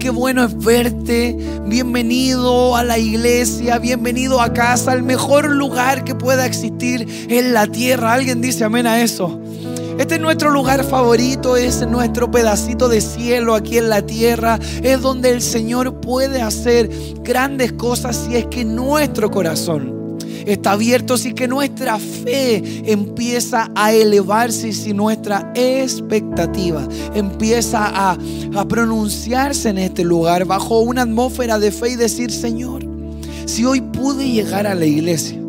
Qué bueno es verte. Bienvenido a la iglesia, bienvenido a casa, el mejor lugar que pueda existir en la tierra. Alguien dice amén a eso. Este es nuestro lugar favorito, es nuestro pedacito de cielo aquí en la tierra. Es donde el Señor puede hacer grandes cosas si es que nuestro corazón está abierto, si que nuestra fe empieza a elevarse, si nuestra expectativa empieza a, a pronunciarse en este lugar bajo una atmósfera de fe y decir, Señor, si hoy pude llegar a la iglesia,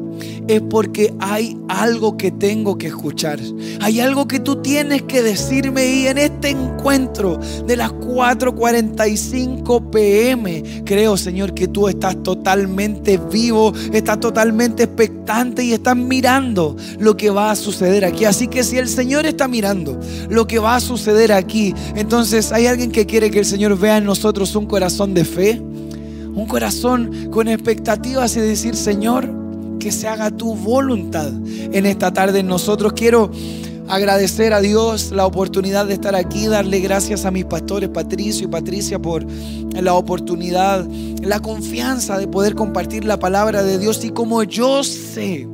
es porque hay algo que tengo que escuchar. Hay algo que tú tienes que decirme y en este encuentro de las 4:45 pm, creo Señor que tú estás totalmente vivo, estás totalmente expectante y estás mirando lo que va a suceder aquí. Así que si el Señor está mirando lo que va a suceder aquí, entonces hay alguien que quiere que el Señor vea en nosotros un corazón de fe. Un corazón con expectativas y decir, Señor, que se haga tu voluntad en esta tarde en nosotros. Quiero agradecer a Dios la oportunidad de estar aquí, darle gracias a mis pastores Patricio y Patricia por la oportunidad, la confianza de poder compartir la palabra de Dios y como yo sé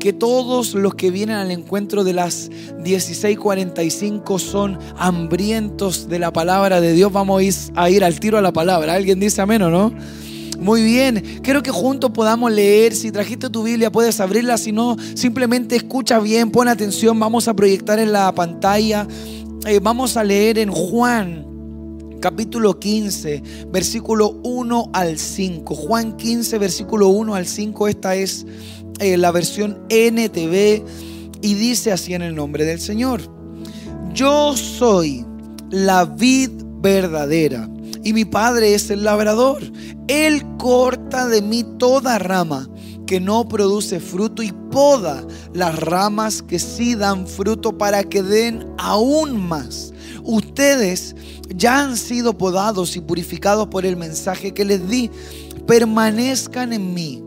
que todos los que vienen al encuentro de las 16:45 son hambrientos de la palabra de Dios, vamos a ir al tiro a la palabra. ¿Alguien dice amén o no? Muy bien, quiero que juntos podamos leer. Si trajiste tu Biblia, puedes abrirla. Si no, simplemente escucha bien, pon atención. Vamos a proyectar en la pantalla. Eh, vamos a leer en Juan capítulo 15, versículo 1 al 5. Juan 15, versículo 1 al 5. Esta es eh, la versión NTV y dice así en el nombre del Señor. Yo soy la vid verdadera y mi Padre es el labrador. Él corta de mí toda rama que no produce fruto y poda las ramas que sí dan fruto para que den aún más. Ustedes ya han sido podados y purificados por el mensaje que les di. Permanezcan en mí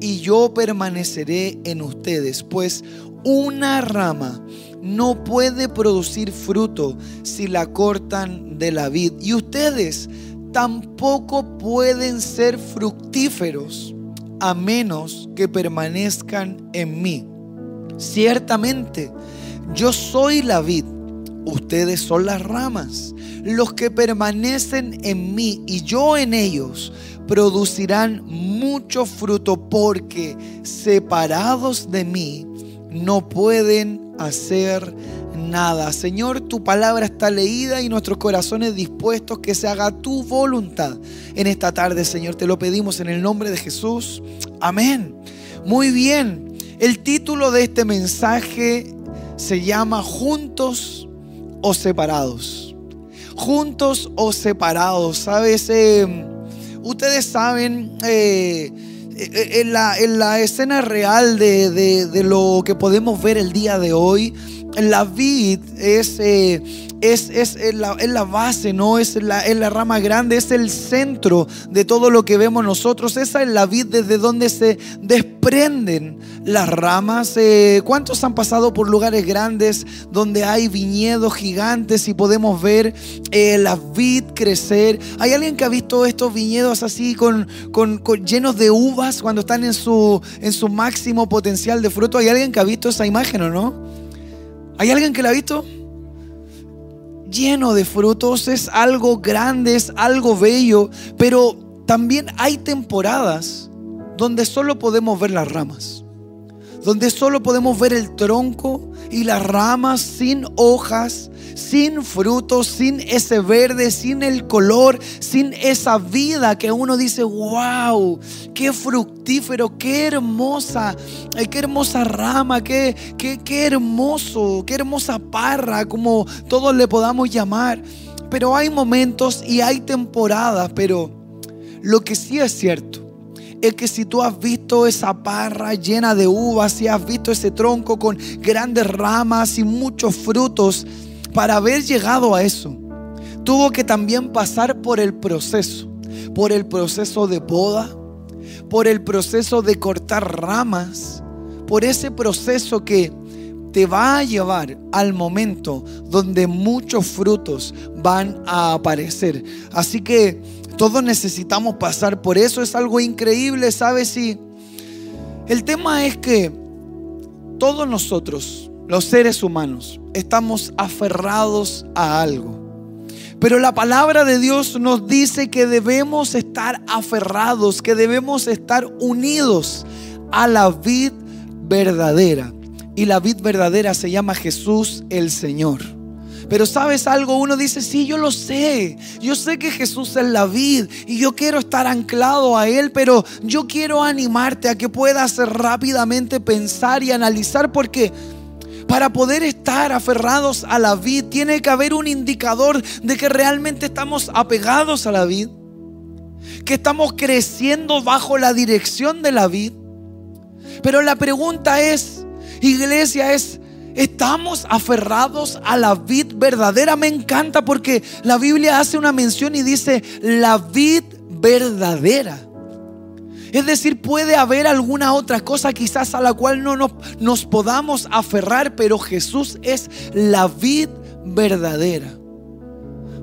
y yo permaneceré en ustedes, pues una rama no puede producir fruto si la cortan de la vid. Y ustedes tampoco pueden ser fructíferos a menos que permanezcan en mí. Ciertamente, yo soy la vid, ustedes son las ramas. Los que permanecen en mí y yo en ellos producirán mucho fruto porque separados de mí no pueden hacer nada. Señor, tu palabra está leída y nuestros corazones dispuestos que se haga tu voluntad en esta tarde, Señor. Te lo pedimos en el nombre de Jesús. Amén. Muy bien. El título de este mensaje se llama Juntos o Separados. Juntos o separados. Sabes, eh, ustedes saben... Eh, en la, en la, escena real de, de, lo que podemos ver el día de hoy, la vid es, eh, es, es, la, la, base, ¿no? Es la, es la rama grande, es el centro de todo lo que vemos nosotros. Esa es la vid desde donde se desprenden las ramas. Eh, ¿Cuántos han pasado por lugares grandes donde hay viñedos gigantes y podemos ver eh, la vid crecer? ¿Hay alguien que ha visto estos viñedos así con, con, llenos de uvas cuando están en su, en su máximo potencial de fruto? ¿Hay alguien que ha visto esa imagen o no? ¿Hay alguien que la ha visto? Lleno de frutos, es algo grande, es algo bello, pero también hay temporadas donde solo podemos ver las ramas, donde solo podemos ver el tronco y las ramas sin hojas, sin frutos, sin ese verde, sin el color, sin esa vida que uno dice, wow, qué fructífero, qué hermosa, qué hermosa rama, qué, qué, qué hermoso, qué hermosa parra, como todos le podamos llamar. Pero hay momentos y hay temporadas, pero lo que sí es cierto es que si tú has visto esa parra llena de uvas, si has visto ese tronco con grandes ramas y muchos frutos, para haber llegado a eso, tuvo que también pasar por el proceso, por el proceso de poda, por el proceso de cortar ramas, por ese proceso que te va a llevar al momento donde muchos frutos van a aparecer. Así que todos necesitamos pasar por eso. Es algo increíble, ¿sabes? Y el tema es que todos nosotros, los seres humanos, estamos aferrados a algo. Pero la palabra de Dios nos dice que debemos estar aferrados, que debemos estar unidos a la vid verdadera. Y la vid verdadera se llama Jesús el Señor. Pero sabes algo, uno dice, sí, yo lo sé. Yo sé que Jesús es la vid y yo quiero estar anclado a Él, pero yo quiero animarte a que puedas rápidamente pensar y analizar porque para poder estar aferrados a la vid, tiene que haber un indicador de que realmente estamos apegados a la vid, que estamos creciendo bajo la dirección de la vid. Pero la pregunta es, iglesia, es, ¿estamos aferrados a la vid verdadera? Me encanta porque la Biblia hace una mención y dice, la vid verdadera. Es decir, puede haber alguna otra cosa quizás a la cual no nos, podamos aferrar, pero Jesús es la vid verdadera.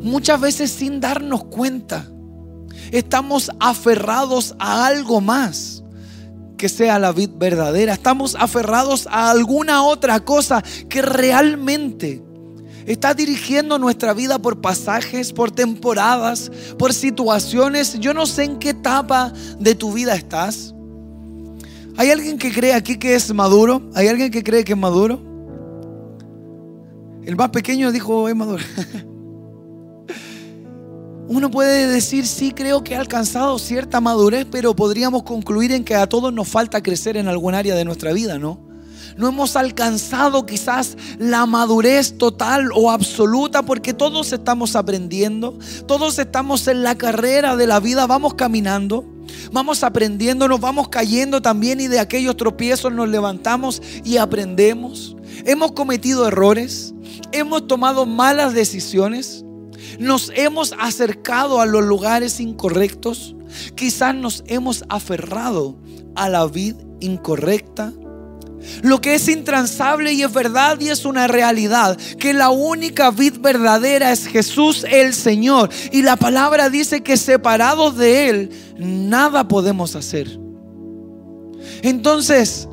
Muchas veces sin darnos cuenta, estamos aferrados a algo más que sea la vid verdadera. Estamos aferrados a alguna otra cosa que realmente Está dirigiendo nuestra vida por pasajes, por temporadas, por situaciones. Yo no sé en qué etapa de tu vida estás. ¿Hay alguien que cree aquí que es maduro? ¿Hay alguien que cree que es maduro? El más pequeño dijo, es maduro. Uno puede decir, sí, creo que ha alcanzado cierta madurez, pero podríamos concluir en que a todos nos falta crecer en algún área de nuestra vida, ¿no? no hemos alcanzado quizás la madurez total o absoluta porque todos estamos aprendiendo, todos estamos en la carrera de la vida, vamos caminando. Vamos aprendiendo, nos vamos cayendo también y de aquellos tropiezos nos levantamos y aprendemos. Hemos cometido errores, hemos tomado malas decisiones, nos hemos acercado a los lugares incorrectos, quizás nos hemos aferrado a la vida incorrecta lo que es intransable y es verdad y es una realidad. Que la única vid verdadera es Jesús el Señor. Y la palabra dice que separados de Él, nada podemos hacer. Entonces,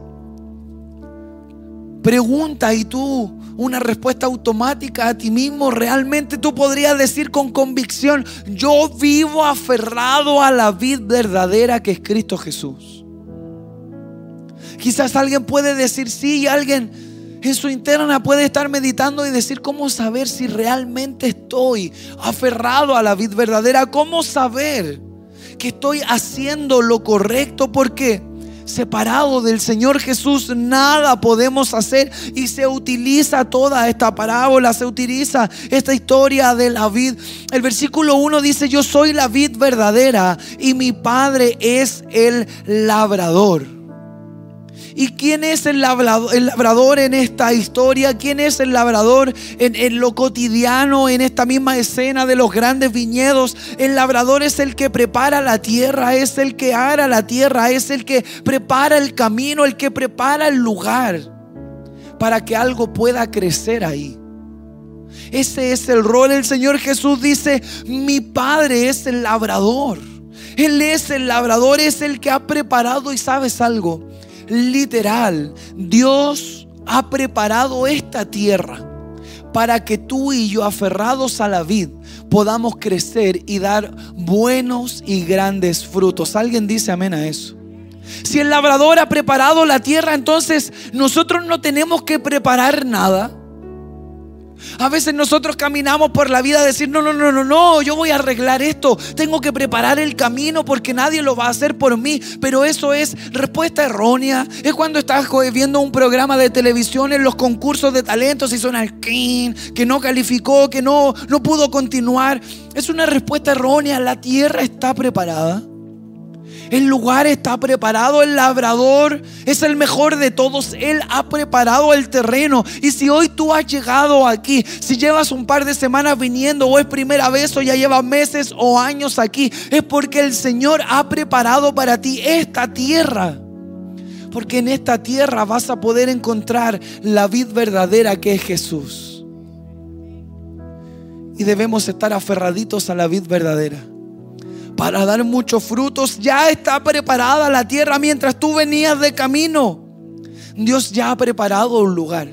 pregunta y tú una respuesta automática a ti mismo, realmente tú podrías decir con convicción, yo vivo aferrado a la vid verdadera que es Cristo Jesús. Quizás alguien puede decir sí y alguien en su interna puede estar meditando y decir cómo saber si realmente estoy aferrado a la vida verdadera, cómo saber que estoy haciendo lo correcto porque separado del Señor Jesús nada podemos hacer y se utiliza toda esta parábola, se utiliza esta historia de la vid. El versículo 1 dice, yo soy la vid verdadera y mi padre es el labrador. ¿Y quién es el labrador, en esta historia? ¿Quién es el labrador en, en, lo cotidiano, en esta misma escena de los grandes viñedos? El labrador es el que prepara la tierra, es el que ara la tierra, es el que prepara el camino, el que prepara el lugar para que algo pueda crecer ahí. Ese es el rol. El Señor Jesús dice, mi Padre es el labrador. Él es el labrador, es el que ha preparado y sabes algo literal. Dios ha preparado esta tierra para que tú y yo, aferrados a la vid, podamos crecer y dar buenos y grandes frutos. ¿Alguien dice amén a eso? Si el labrador ha preparado la tierra, entonces nosotros no tenemos que preparar nada. A veces nosotros caminamos por la vida a decir, no, no, no, no, no, yo voy a arreglar esto, tengo que preparar el camino porque nadie lo va a hacer por mí. Pero eso es respuesta errónea. Es cuando estás viendo un programa de televisión en los concursos de talentos y suena el king, que no calificó, que no, no pudo continuar. Es una respuesta errónea. La tierra está preparada. El lugar está preparado, el labrador es el mejor de todos. Él ha preparado el terreno. Y si hoy tú has llegado aquí, si llevas un par de semanas viniendo o es primera vez o ya llevas meses o años aquí, es porque el Señor ha preparado para ti esta tierra. Porque en esta tierra vas a poder encontrar la vid verdadera que es Jesús. Y debemos estar aferraditos a la vid verdadera. Para dar muchos frutos ya está preparada la tierra mientras tú venías de camino. Dios ya ha preparado un lugar.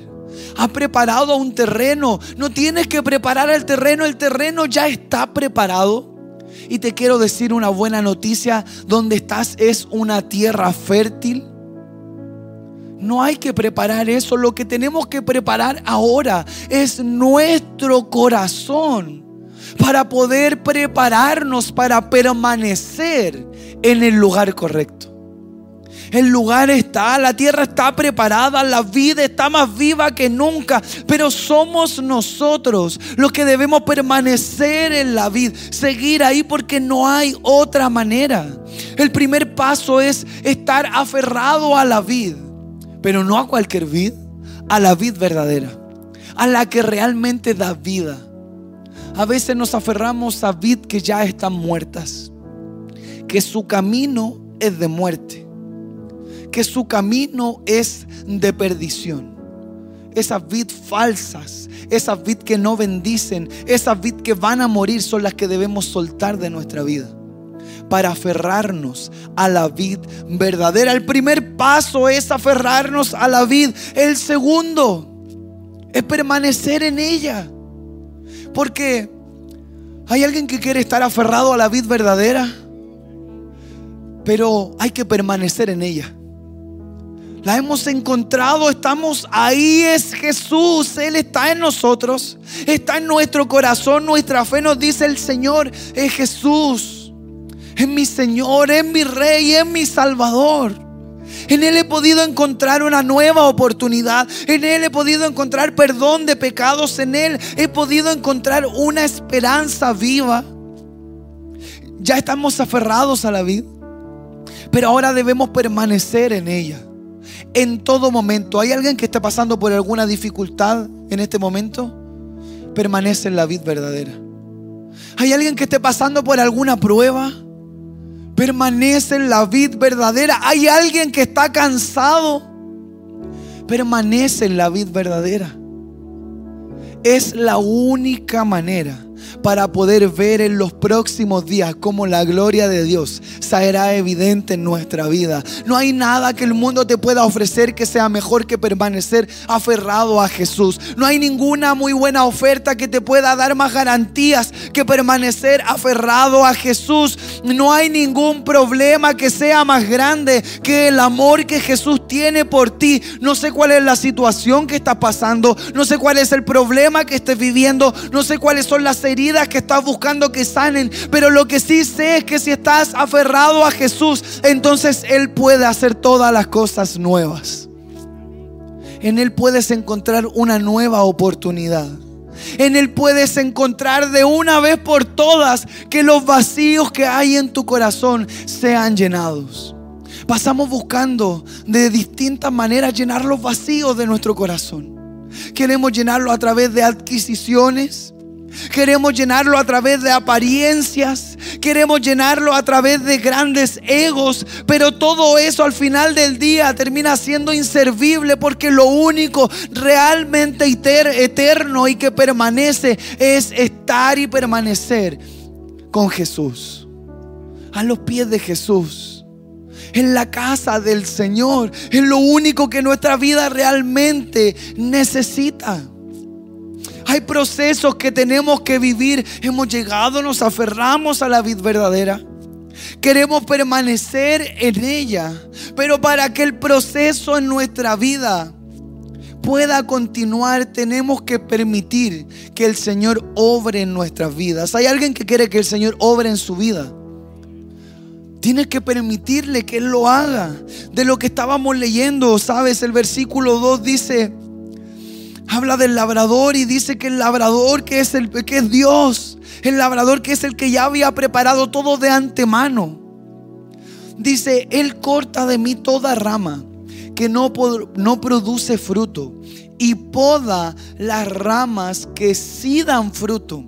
Ha preparado un terreno. No tienes que preparar el terreno. El terreno ya está preparado. Y te quiero decir una buena noticia. Donde estás es una tierra fértil. No hay que preparar eso. Lo que tenemos que preparar ahora es nuestro corazón para poder prepararnos para permanecer en el lugar correcto. El lugar está, la tierra está preparada, la vida está más viva que nunca, pero somos nosotros los que debemos permanecer en la vida, seguir ahí porque no hay otra manera. El primer paso es estar aferrado a la vid, pero no a cualquier vid, a la vid verdadera, a la que realmente da vida. A veces nos aferramos a vid que ya están muertas, que su camino es de muerte que su camino es de perdición. Esas vid falsas, esas vid que no bendicen, esas vid que van a morir son las que debemos soltar de nuestra vida para aferrarnos a la vid verdadera. El primer paso es aferrarnos a la vid. El segundo es permanecer en ella. Porque hay alguien que quiere estar aferrado a la vid verdadera, pero hay que permanecer en ella. La hemos encontrado, estamos ahí, es Jesús, Él está en nosotros, está en nuestro corazón, nuestra fe nos dice el Señor, es Jesús, es mi Señor, es mi Rey, es mi Salvador. En Él he podido encontrar una nueva oportunidad. En Él he podido encontrar perdón de pecados. En Él he podido encontrar una esperanza viva. Ya estamos aferrados a la vida. Pero ahora debemos permanecer en ella en todo momento. ¿Hay alguien que esté pasando por alguna dificultad en este momento? Permanece en la vid verdadera. ¿Hay alguien que esté pasando por alguna prueba? Permanece en la vid verdadera. ¿Hay alguien que está cansado? Permanece en la vid verdadera. Es la única manera para poder ver en los próximos días cómo la gloria de Dios será evidente en nuestra vida. No hay nada que el mundo te pueda ofrecer que sea mejor que permanecer aferrado a Jesús. No hay ninguna muy buena oferta que te pueda dar más garantías que permanecer aferrado a Jesús. No hay ningún problema que sea más grande que el amor que Jesús tiene por ti. No sé cuál es la situación que estás pasando. No sé cuál es el problema que estés viviendo. No sé cuáles son las heridas que estás buscando que sanen. Pero lo que sí sé es que si estás aferrado a Jesús, entonces Él puede hacer todas las cosas nuevas. En Él puedes encontrar una nueva oportunidad. En Él puedes encontrar de una vez por todas que los vacíos que hay en tu corazón sean llenados. Pasamos buscando de distintas maneras llenar los vacíos de nuestro corazón. Queremos llenarlo a través de adquisiciones, Queremos llenarlo a través de apariencias. Queremos llenarlo a través de grandes egos. Pero todo eso al final del día termina siendo inservible porque lo único realmente eterno y que permanece es estar y permanecer con Jesús. A los pies de Jesús en la casa del Señor. Es lo único que nuestra vida realmente necesita. Hay procesos que tenemos que vivir. Hemos llegado, nos aferramos a la vida verdadera. Queremos permanecer en ella. Pero para que el proceso en nuestra vida pueda continuar, tenemos que permitir que el Señor obre en nuestras vidas. ¿Hay alguien que quiere que el Señor obre en su vida? Tienes que permitirle que Él lo haga. De lo que estábamos leyendo, ¿sabes? El versículo 2 dice, habla del labrador y dice que el labrador que es el que es Dios, el labrador que es el que ya había preparado todo de antemano. Dice, él corta de mí toda rama que no, no produce fruto y poda las ramas que sí dan fruto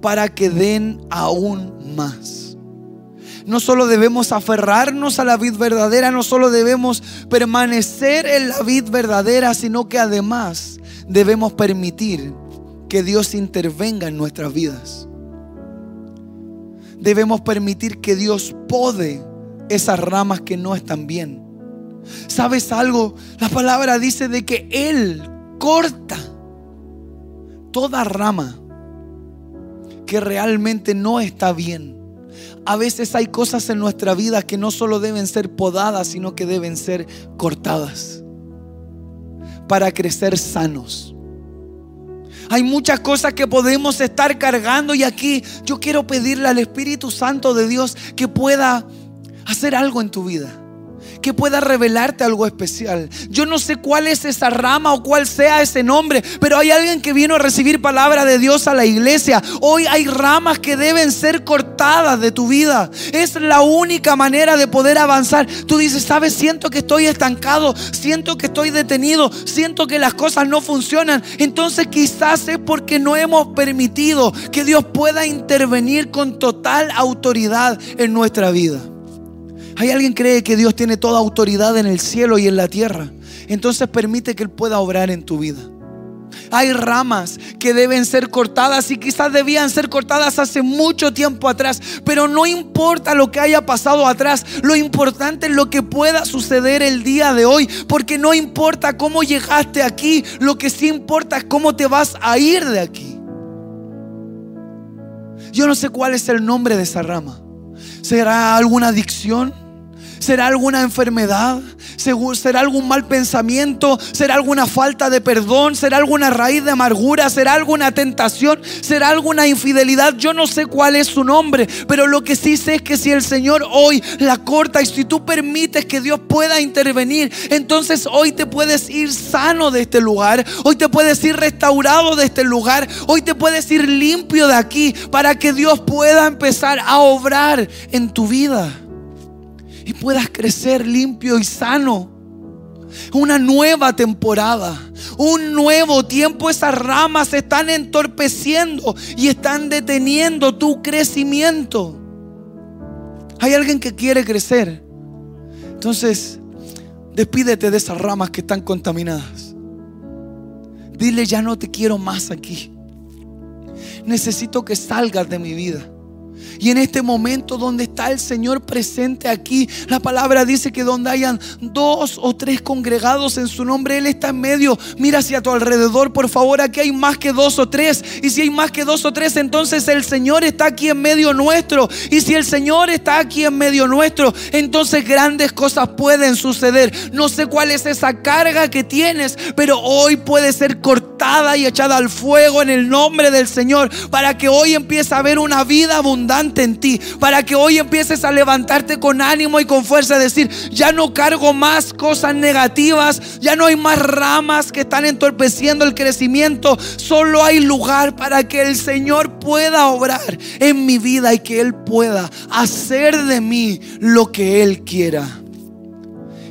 para que den aún más. No solo debemos aferrarnos a la vid verdadera, no solo debemos permanecer en la vid verdadera, sino que además debemos permitir que Dios intervenga en nuestras vidas. Debemos permitir que Dios pode esas ramas que no están bien. ¿Sabes algo? La palabra dice de que Él corta toda rama que realmente no está bien. A veces hay cosas en nuestra vida que no solo deben ser podadas, sino que deben ser cortadas para crecer sanos. Hay muchas cosas que podemos estar cargando y aquí yo quiero pedirle al Espíritu Santo de Dios que pueda hacer algo en tu vida que pueda revelarte algo especial. Yo no sé cuál es esa rama o cuál sea ese nombre, pero hay alguien que vino a recibir palabra de Dios a la iglesia. Hoy hay ramas que deben ser cortadas de tu vida. Es la única manera de poder avanzar. Tú dices, sabes, siento que estoy estancado, siento que estoy detenido, siento que las cosas no funcionan. Entonces quizás es porque no hemos permitido que Dios pueda intervenir con total autoridad en nuestra vida. Hay alguien que cree que Dios tiene toda autoridad en el cielo y en la tierra. Entonces permite que Él pueda obrar en tu vida. Hay ramas que deben ser cortadas y quizás debían ser cortadas hace mucho tiempo atrás, pero no importa lo que haya pasado atrás, lo importante es lo que pueda suceder el día de hoy, porque no importa cómo llegaste aquí, lo que sí importa es cómo te vas a ir de aquí. Yo no sé cuál es el nombre de esa rama. ¿Será alguna adicción? ¿Será alguna enfermedad? ¿Será algún mal pensamiento? ¿Será alguna falta de perdón? ¿Será alguna raíz de amargura? ¿Será alguna tentación? ¿Será alguna infidelidad? Yo no sé cuál es su nombre, pero lo que sí sé es que si el Señor hoy la corta y si tú permites que Dios pueda intervenir, entonces hoy te puedes ir sano de este lugar, hoy te puedes ir restaurado de este lugar, hoy te puedes ir limpio de aquí para que Dios pueda empezar a obrar en tu vida y puedas crecer limpio y sano. Una nueva temporada, un nuevo tiempo. Esas ramas se están entorpeciendo y están deteniendo tu crecimiento. Hay alguien que quiere crecer. Entonces, despídete de esas ramas que están contaminadas. Dile, ya no te quiero más aquí. Necesito que salgas de mi vida. Y en este momento donde está el Señor presente aquí, la palabra dice que donde hayan dos o tres congregados en su nombre, Él está en medio. Mira hacia tu alrededor, por favor, aquí hay más que dos o tres. Y si hay más que dos o tres, entonces el Señor está aquí en medio nuestro. Y si el Señor está aquí en medio nuestro, entonces grandes cosas pueden suceder. No sé cuál es esa carga que tienes, pero hoy puede ser cortada y echada al fuego en el nombre del Señor para que hoy empiece a haber una vida abundante en ti, para que hoy empieces a levantarte con ánimo y con fuerza, decir, ya no cargo más cosas negativas, ya no hay más ramas que están entorpeciendo el crecimiento, solo hay lugar para que el Señor pueda obrar en mi vida y que Él pueda hacer de mí lo que Él quiera.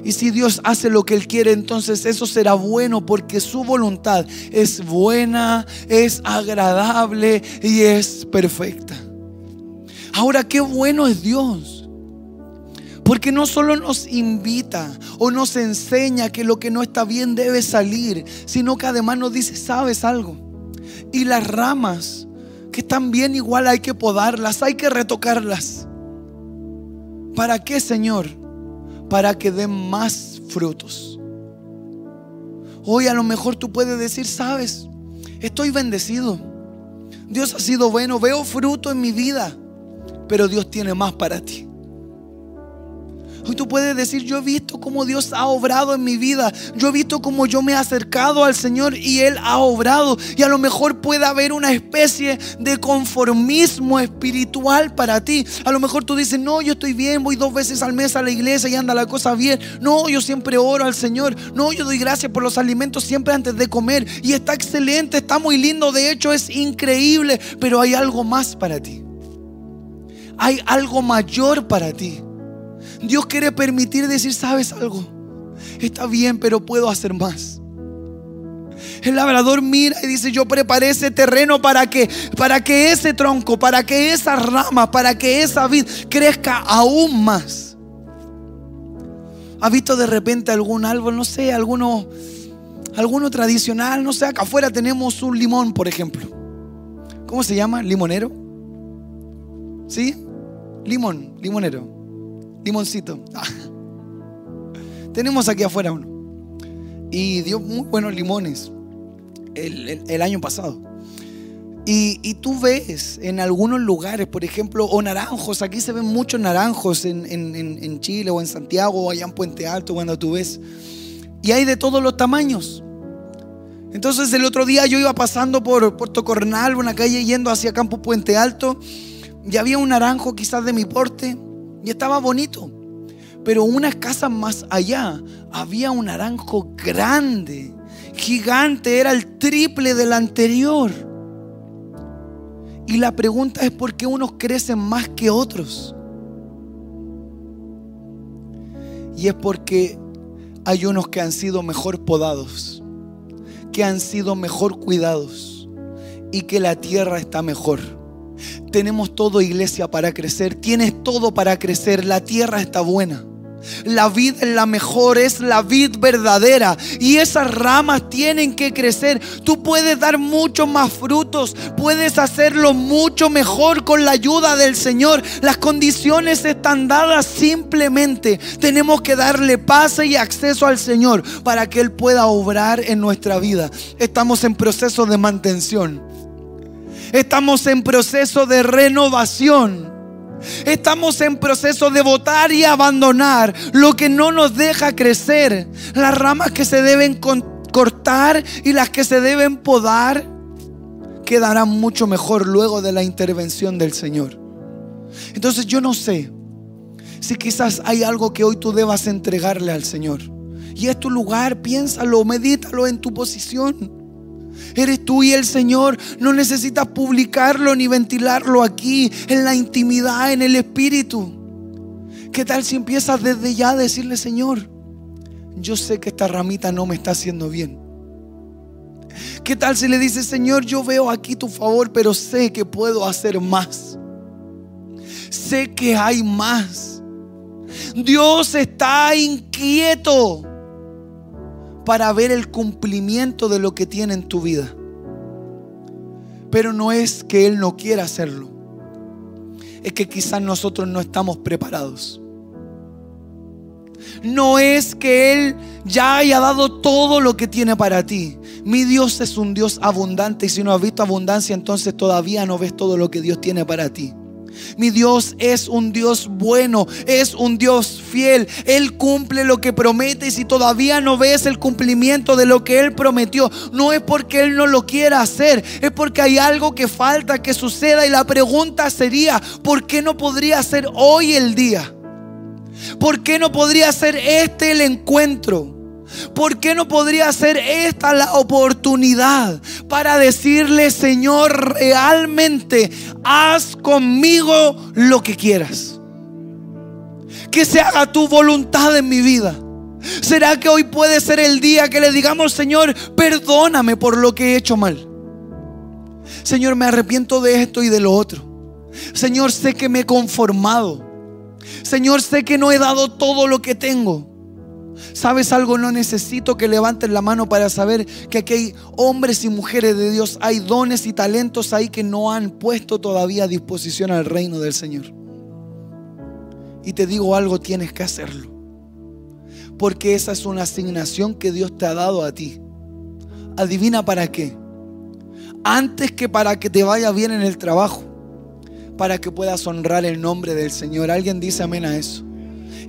Y si Dios hace lo que Él quiere, entonces eso será bueno porque su voluntad es buena, es agradable y es perfecta. Ahora, qué bueno es Dios. Porque no solo nos invita o nos enseña que lo que no está bien debe salir, sino que además nos dice, ¿sabes algo? Y las ramas que están bien igual hay que podarlas, hay que retocarlas. ¿Para qué, Señor? Para que den más frutos. Hoy a lo mejor tú puedes decir, ¿sabes? Estoy bendecido. Dios ha sido bueno, veo fruto en mi vida pero Dios tiene más para ti. Hoy tú puedes decir, yo he visto cómo Dios ha obrado en mi vida. Yo he visto cómo yo me he acercado al Señor y Él ha obrado. Y a lo mejor puede haber una especie de conformismo espiritual para ti. A lo mejor tú dices, no, yo estoy bien, voy dos veces al mes a la iglesia y anda la cosa bien. No, yo siempre oro al Señor. No, yo doy gracias por los alimentos siempre antes de comer. Y está excelente, está muy lindo. De hecho, es increíble. Pero hay algo más para ti hay algo mayor para ti. Dios quiere permitir decir, ¿sabes algo? Está bien, pero puedo hacer más. El labrador mira y dice, yo preparé ese terreno para que, para que ese tronco, para que esa rama, para que esa vid crezca aún más. ¿Ha visto de repente algún árbol, no sé, alguno, alguno tradicional? No sé, acá afuera tenemos un limón, por ejemplo. ¿Cómo se llama? ¿Limonero? ¿Sí? Limón, limonero. Limoncito. Tenemos aquí afuera uno. Y dio muy buenos limones el, año pasado. Y, tú ves en algunos lugares, por ejemplo, o naranjos, aquí se ven muchos naranjos en, Chile o en Santiago o allá en Puente Alto cuando tú ves. Y hay de todos los tamaños. Entonces el otro día yo iba pasando por Puerto Cornal, una calle yendo hacia Campo Puente Alto, y había un naranjo quizás de mi porte, y estaba bonito. Pero unas casas más allá había un naranjo grande, gigante, era el triple del anterior. Y la pregunta es por qué unos crecen más que otros. Y es porque hay unos que han sido mejor podados, que han sido mejor cuidados y que la tierra está mejor. Tenemos todo iglesia para crecer, tienes todo para crecer, la tierra está buena. La vid es la mejor, es la vid verdadera. Y esas ramas tienen que crecer. Tú puedes dar muchos más frutos. Puedes hacerlo mucho mejor con la ayuda del Señor. Las condiciones están dadas simplemente. Tenemos que darle paz y acceso al Señor para que Él pueda obrar en nuestra vida. Estamos en proceso de mantención. Estamos en proceso de renovación. Estamos en proceso de votar y abandonar lo que no nos deja crecer. Las ramas que se deben cortar y las que se deben podar quedarán mucho mejor luego de la intervención del Señor. Entonces yo no sé si quizás hay algo que hoy tú debas entregarle al Señor. Y es tu lugar, piénsalo, medítalo en tu posición. Eres tú y el Señor. No necesitas publicarlo ni ventilarlo aquí, en la intimidad, en el Espíritu. ¿Qué tal si empiezas desde ya a decirle, Señor, yo sé que esta ramita no me está haciendo bien? ¿Qué tal si le dices, Señor, yo veo aquí tu favor, pero sé que puedo hacer más? Sé que hay más. Dios está inquieto para ver el cumplimiento de lo que tiene en tu vida. Pero no es que Él no quiera hacerlo. Es que quizás nosotros no estamos preparados. No es que Él ya haya dado todo lo que tiene para ti. Mi Dios es un Dios abundante y si no has visto abundancia, entonces todavía no ves todo lo que Dios tiene para ti. Mi Dios es un Dios bueno, es un Dios fiel. Él cumple lo que promete y si todavía no ves el cumplimiento de lo que Él prometió, no es porque Él no lo quiera hacer, es porque hay algo que falta que suceda y la pregunta sería, ¿por qué no podría ser hoy el día? ¿Por qué no podría ser este el encuentro? ¿Por qué no podría ser esta la oportunidad para decirle, Señor, realmente haz conmigo lo que quieras? Que se haga tu voluntad en mi vida. ¿Será que hoy puede ser el día que le digamos, Señor, perdóname por lo que he hecho mal? Señor, me arrepiento de esto y de lo otro. Señor, sé que me he conformado. Señor, sé que no he dado todo lo que tengo. ¿Sabes algo? No necesito que levanten la mano para saber que aquí hay hombres y mujeres de Dios, hay dones y talentos ahí que no han puesto todavía a disposición al reino del Señor. Y te digo algo, tienes que hacerlo. Porque esa es una asignación que Dios te ha dado a ti. Adivina para qué. Antes que para que te vaya bien en el trabajo, para que puedas honrar el nombre del Señor. ¿Alguien dice amén a eso?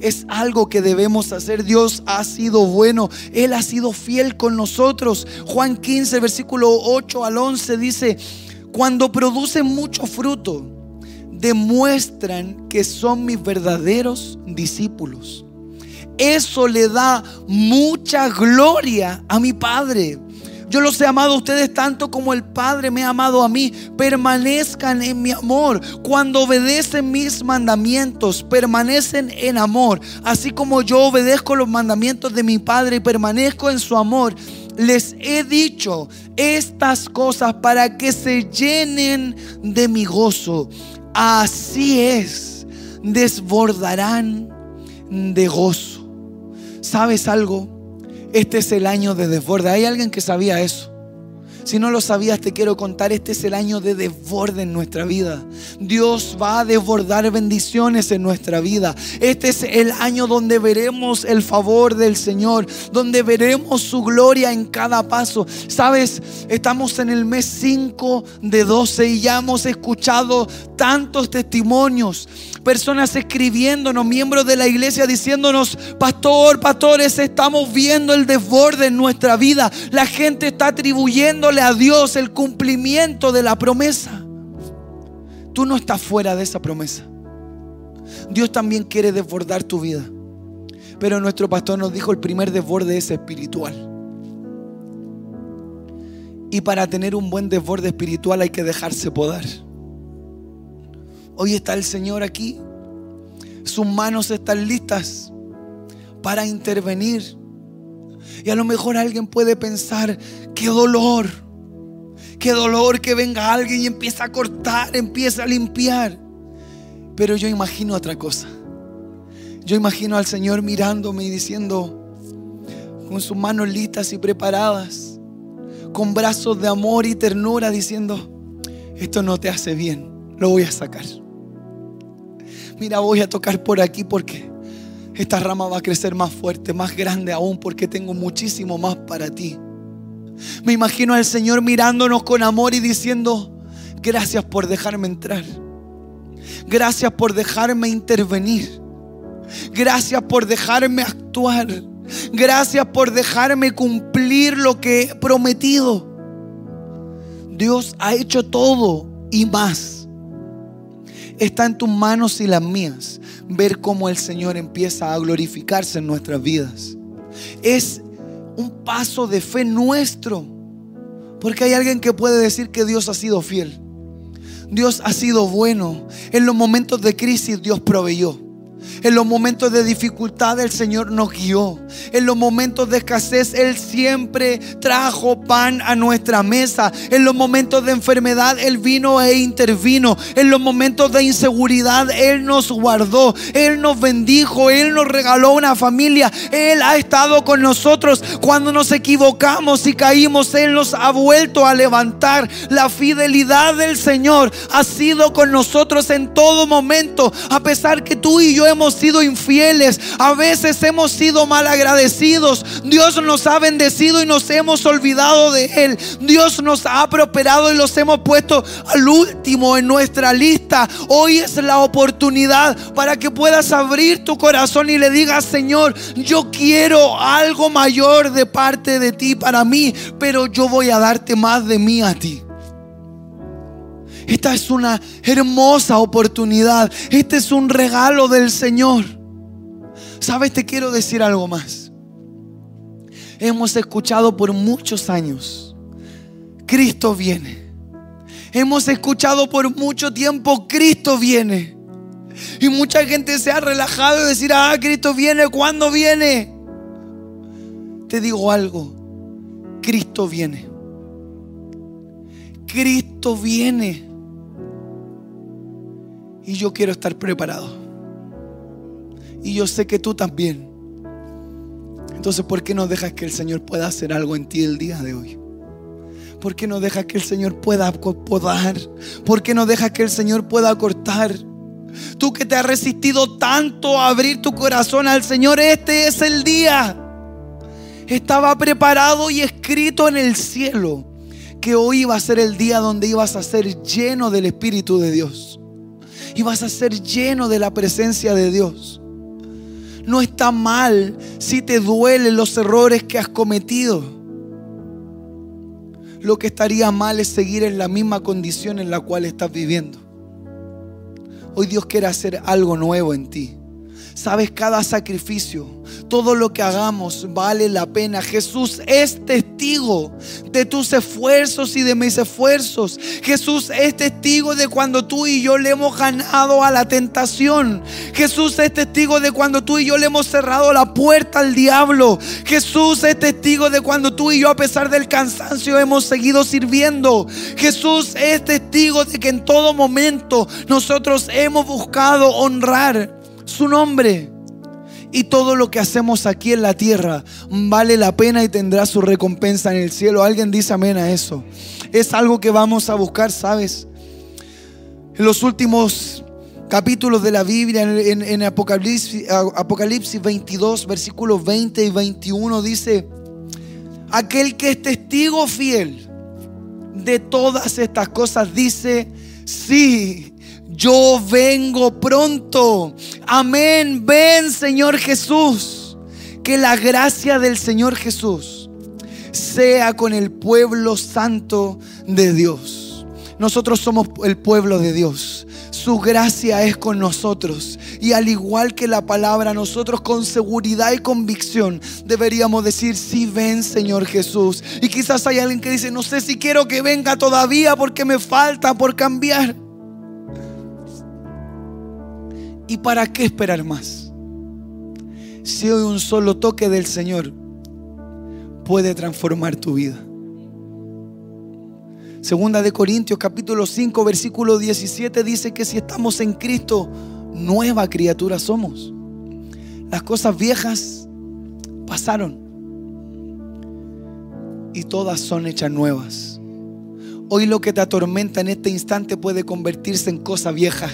Es algo que debemos hacer. Dios ha sido bueno, Él ha sido fiel con nosotros. Juan 15, versículo 8 al 11 dice, cuando producen mucho fruto, demuestran que son mis verdaderos discípulos. Eso le da mucha gloria a mi Padre. Yo los he amado a ustedes tanto como el Padre me ha amado a mí. Permanezcan en mi amor. Cuando obedecen mis mandamientos, permanecen en amor. Así como yo obedezco los mandamientos de mi Padre y permanezco en su amor. les he dicho estas cosas para que se llenen de mi gozo. Así es, desbordarán de gozo. ¿Sabes algo? Este es el año de desborde. ¿Hay alguien que sabía eso? Si no lo sabías, te quiero contar, este es el año de desborde en nuestra vida. Dios va a desbordar bendiciones en nuestra vida. Este es el año donde veremos el favor del Señor, donde veremos su gloria en cada paso. Sabes, estamos en el mes 5 de 12 y ya hemos escuchado tantos testimonios. Personas escribiéndonos, miembros de la iglesia diciéndonos, pastor, pastores, estamos viendo el desborde en nuestra vida. La gente está a Dios el cumplimiento de la promesa. Tú no estás fuera de esa promesa. Dios también quiere desbordar tu vida. Pero nuestro pastor nos dijo el primer desborde es espiritual. Y para tener un buen desborde espiritual hay que dejarse podar. Hoy está el Señor aquí. Sus manos están listas para intervenir. Y a lo mejor alguien puede pensar, qué dolor, qué dolor que venga alguien y empieza a cortar, empieza a limpiar. Pero yo imagino otra cosa. Yo imagino al Señor mirándome y diciendo, con sus manos listas y preparadas, con brazos de amor y ternura, diciendo, esto no te hace bien, lo voy a sacar mira, voy a tocar por aquí porque esta rama va a crecer más fuerte, más grande aún, porque tengo muchísimo más para ti. Me imagino al Señor mirándonos con amor y diciendo, gracias por dejarme entrar. Gracias por dejarme intervenir. Gracias por dejarme actuar. Gracias por dejarme cumplir lo que he prometido. Dios ha hecho todo y más Está en tus manos y las mías ver cómo el Señor empieza a glorificarse en nuestras vidas. Es un paso de fe nuestro. Porque hay alguien que puede decir que Dios ha sido fiel. Dios ha sido bueno. En los momentos de crisis Dios proveyó. En los momentos de dificultad el Señor nos guió. En los momentos de escasez Él siempre trajo pan a nuestra mesa. En los momentos de enfermedad Él vino e intervino. En los momentos de inseguridad Él nos guardó. Él nos bendijo. Él nos regaló una familia. Él ha estado con nosotros cuando nos equivocamos y caímos. Él nos ha vuelto a levantar. La fidelidad del Señor ha sido con nosotros en todo momento. A pesar que tú y yo hemos hemos sido infieles, a veces hemos sido mal agradecidos. Dios nos ha bendecido y nos hemos olvidado de Él. Dios nos ha prosperado y los hemos puesto al último en nuestra lista. Hoy es la oportunidad para que puedas abrir tu corazón y le digas, Señor, yo quiero algo mayor de parte de ti para mí, pero yo voy a darte más de mí a ti. Esta es una hermosa oportunidad. Este es un regalo del Señor. Sabes, te quiero decir algo más. Hemos escuchado por muchos años, Cristo viene. Hemos escuchado por mucho tiempo, Cristo viene. Y mucha gente se ha relajado y decir, ah, Cristo viene, ¿cuándo viene? Te digo algo, Cristo viene. Cristo viene. Y yo quiero estar preparado. Y yo sé que tú también. Entonces, ¿por qué no dejas que el Señor pueda hacer algo en ti el día de hoy? ¿Por qué no dejas que el Señor pueda podar? ¿Por qué no dejas que el Señor pueda cortar? Tú que te has resistido tanto a abrir tu corazón al Señor, este es el día. Estaba preparado y escrito en el cielo que hoy iba a ser el día donde ibas a ser lleno del Espíritu de Dios y vas a ser lleno de la presencia de Dios. No está mal si te duelen los errores que has cometido. Lo que estaría mal es seguir en la misma condición en la cual estás viviendo. Hoy Dios quiere hacer algo nuevo en ti. Sabes, cada sacrificio, todo lo que hagamos vale la pena. Jesús es testigo de tus esfuerzos y de mis esfuerzos. Jesús es testigo de cuando tú y yo le hemos ganado a la tentación. Jesús es testigo de cuando tú y yo le hemos cerrado la puerta al diablo. Jesús es testigo de cuando tú y yo a pesar del cansancio hemos seguido sirviendo. Jesús es testigo de que en todo momento nosotros hemos buscado honrar su nombre. Y todo lo que hacemos aquí en la tierra vale la pena y tendrá su recompensa en el cielo. Alguien dice amén a eso. Es algo que vamos a buscar, ¿sabes? En los últimos capítulos de la Biblia, en, Apocalipsis, Apocalipsis 22, versículos 20 y 21, dice, aquel que es testigo fiel de todas estas cosas, dice, sí, yo vengo pronto. Amén. Ven, Señor Jesús. Que la gracia del Señor Jesús sea con el pueblo santo de Dios. Nosotros somos el pueblo de Dios. Su gracia es con nosotros. Y al igual que la palabra, nosotros con seguridad y convicción deberíamos decir, sí ven Señor Jesús. Y quizás hay alguien que dice, no sé si quiero que venga todavía porque me falta por cambiar. ¿Y para qué esperar más? Si hoy un solo toque del Señor puede transformar tu vida. Segunda de Corintios capítulo 5 versículo 17 dice que si estamos en Cristo, nueva criatura somos. Las cosas viejas pasaron y todas son hechas nuevas. Hoy lo que te atormenta en este instante puede convertirse en cosa vieja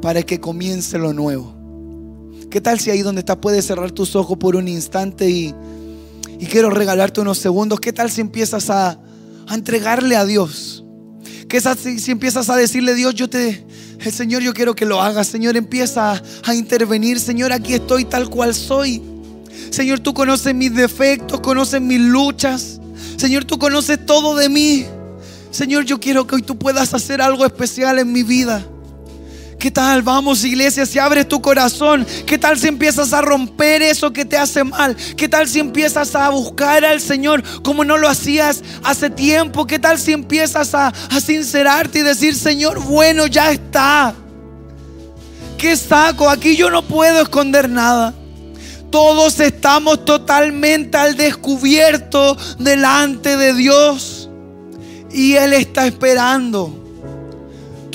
para que comience lo nuevo. ¿Qué tal si ahí donde estás puedes cerrar tus ojos por un instante y, quiero regalarte unos segundos? ¿Qué tal si empiezas a, entregarle a Dios? ¿Qué tal si, si empiezas a decirle, Dios, yo te, el Señor, yo quiero que lo hagas. Señor, empieza a intervenir. Señor, aquí estoy tal cual soy. Señor, tú conoces mis defectos, conoces mis luchas. Señor, tú conoces todo de mí. Señor, yo quiero que hoy tú puedas hacer algo especial en mi vida. ¿Qué tal? Vamos, iglesia, si abres tu corazón. ¿Qué tal si empiezas a romper eso que te hace mal? ¿Qué tal si empiezas a buscar al Señor como no lo hacías hace tiempo? ¿Qué tal si empiezas a, sincerarte y decir, Señor, bueno, ya está? ¿Qué saco? Aquí yo no puedo esconder nada. Todos estamos totalmente al descubierto delante de Dios. Y Él está esperando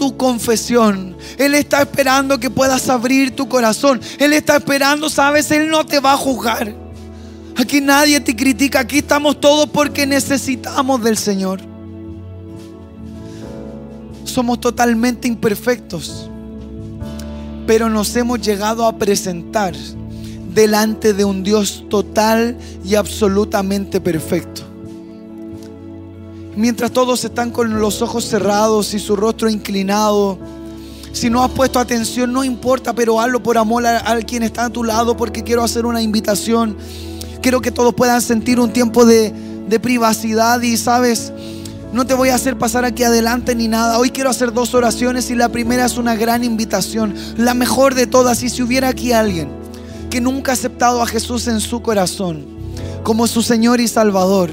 tu confesión. Él está esperando que puedas abrir tu corazón. Él está esperando, sabes, Él no te va a juzgar. Aquí nadie te critica, aquí estamos todos porque necesitamos del Señor. Somos totalmente imperfectos, pero nos hemos llegado a presentar delante de un Dios total y absolutamente perfecto. Mientras todos están con los ojos cerrados y su rostro inclinado. Si no has puesto atención, no importa, pero hazlo por amor a, quien está a tu lado porque quiero hacer una invitación. Quiero que todos puedan sentir un tiempo de, de privacidad y sabes, no te voy a hacer pasar aquí adelante ni nada. Hoy quiero hacer dos oraciones y la primera es una gran invitación, la mejor de todas. Y si hubiera aquí alguien que nunca ha aceptado a Jesús en su corazón como su Señor y Salvador,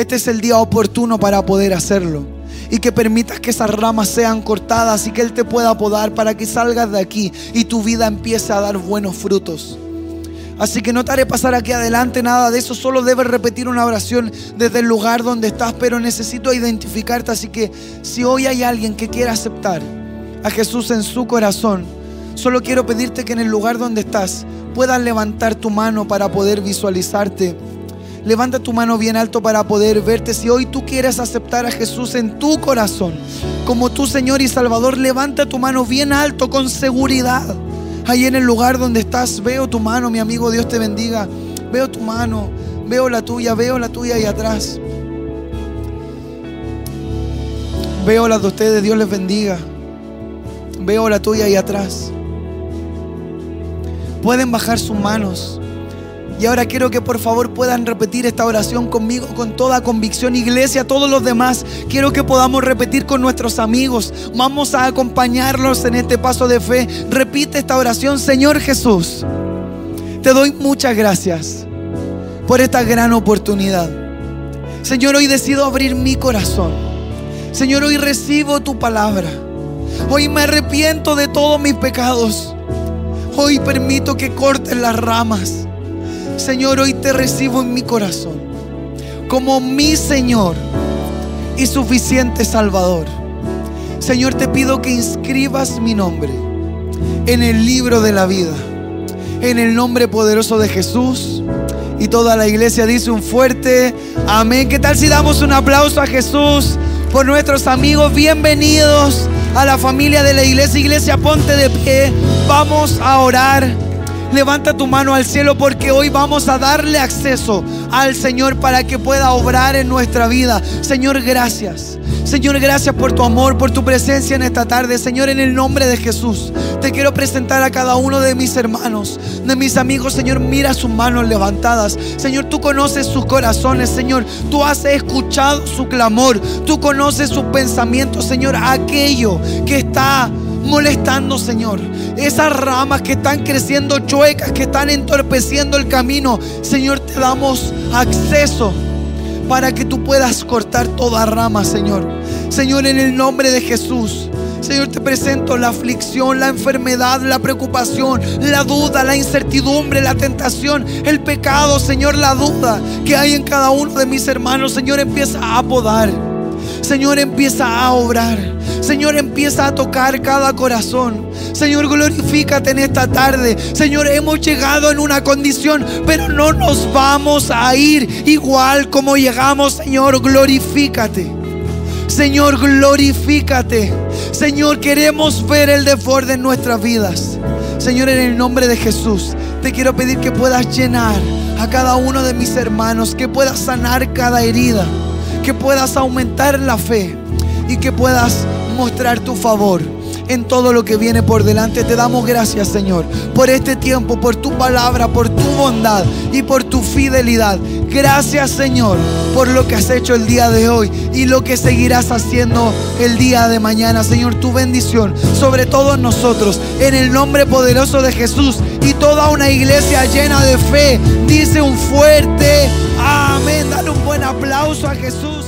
este es el día oportuno para poder hacerlo. Y que permitas que esas ramas sean cortadas y que Él te pueda podar para que salgas de aquí y tu vida empiece a dar buenos frutos. Así que no te haré pasar aquí adelante nada de eso, solo debes repetir una oración desde el lugar donde estás, pero necesito identificarte. Así que si hoy hay alguien que quiera aceptar a Jesús en su corazón, solo quiero pedirte que en el lugar donde estás puedas levantar tu mano para poder visualizarte Levanta tu mano bien alto para poder verte. Si hoy tú quieres aceptar a Jesús en tu corazón como tu Señor y Salvador, levanta tu mano bien alto con seguridad. Ahí en el lugar donde estás, veo tu mano, mi amigo, Dios te bendiga. Veo tu mano, veo la tuya, veo la tuya ahí atrás. Veo las de ustedes, Dios les bendiga. Veo la tuya ahí atrás. Pueden bajar sus manos. Y ahora quiero que por favor puedan repetir esta oración conmigo con toda convicción. Iglesia, todos los demás, quiero que podamos repetir con nuestros amigos. Vamos a acompañarlos en este paso de fe. Repite esta oración, Señor Jesús. Te doy muchas gracias por esta gran oportunidad. Señor, hoy decido abrir mi corazón. Señor, hoy recibo tu palabra. Hoy me arrepiento de todos mis pecados. Hoy permito que corten las ramas. Señor, hoy te recibo en mi corazón como mi Señor y suficiente Salvador. Señor, te pido que inscribas mi nombre en el libro de la vida. En el nombre poderoso de Jesús. Y toda la iglesia dice un fuerte amén. ¿Qué tal si damos un aplauso a Jesús por nuestros amigos? Bienvenidos a la familia de la iglesia. Iglesia, ponte de pie. Vamos a orar. Levanta tu mano al cielo porque hoy vamos a darle acceso al Señor para que pueda obrar en nuestra vida. Señor, gracias. Señor, gracias por tu amor, por tu presencia en esta tarde. Señor, en el nombre de Jesús, te quiero presentar a cada uno de mis hermanos, de mis amigos. Señor, mira sus manos levantadas. Señor, tú conoces sus corazones. Señor, tú has escuchado su clamor. Tú conoces sus pensamientos. Señor, aquello que está molestando, Señor. Esas ramas que están creciendo chuecas, que están entorpeciendo el camino. Señor, te damos acceso para que tú puedas cortar toda rama, Señor. Señor, en el nombre de Jesús. Señor, te presento la aflicción, la enfermedad, la preocupación, la duda, la incertidumbre, la tentación, el pecado, Señor, la duda que hay en cada uno de mis hermanos. Señor, empieza a apodar. Señor, empieza a obrar. Señor, empieza a tocar cada corazón. Señor, glorifícate en esta tarde. Señor, hemos llegado en una condición, pero no nos vamos a ir igual como llegamos. Señor, glorifícate. Señor, glorifícate. Señor, queremos ver el desborde en nuestras vidas. Señor, en el nombre de Jesús, te quiero pedir que puedas llenar a cada uno de mis hermanos, que puedas sanar cada herida, que puedas aumentar la fe y que puedas mostrar tu favor en todo lo que viene por delante. Te damos gracias, Señor, por este tiempo, por tu palabra, por tu bondad y por tu fidelidad. Gracias, Señor, por lo que has hecho el día de hoy y lo que seguirás haciendo el día de mañana. Señor, tu bendición sobre todos nosotros. En el nombre poderoso de Jesús y toda una iglesia llena de fe. Dice un fuerte amén. Dale un buen aplauso a Jesús.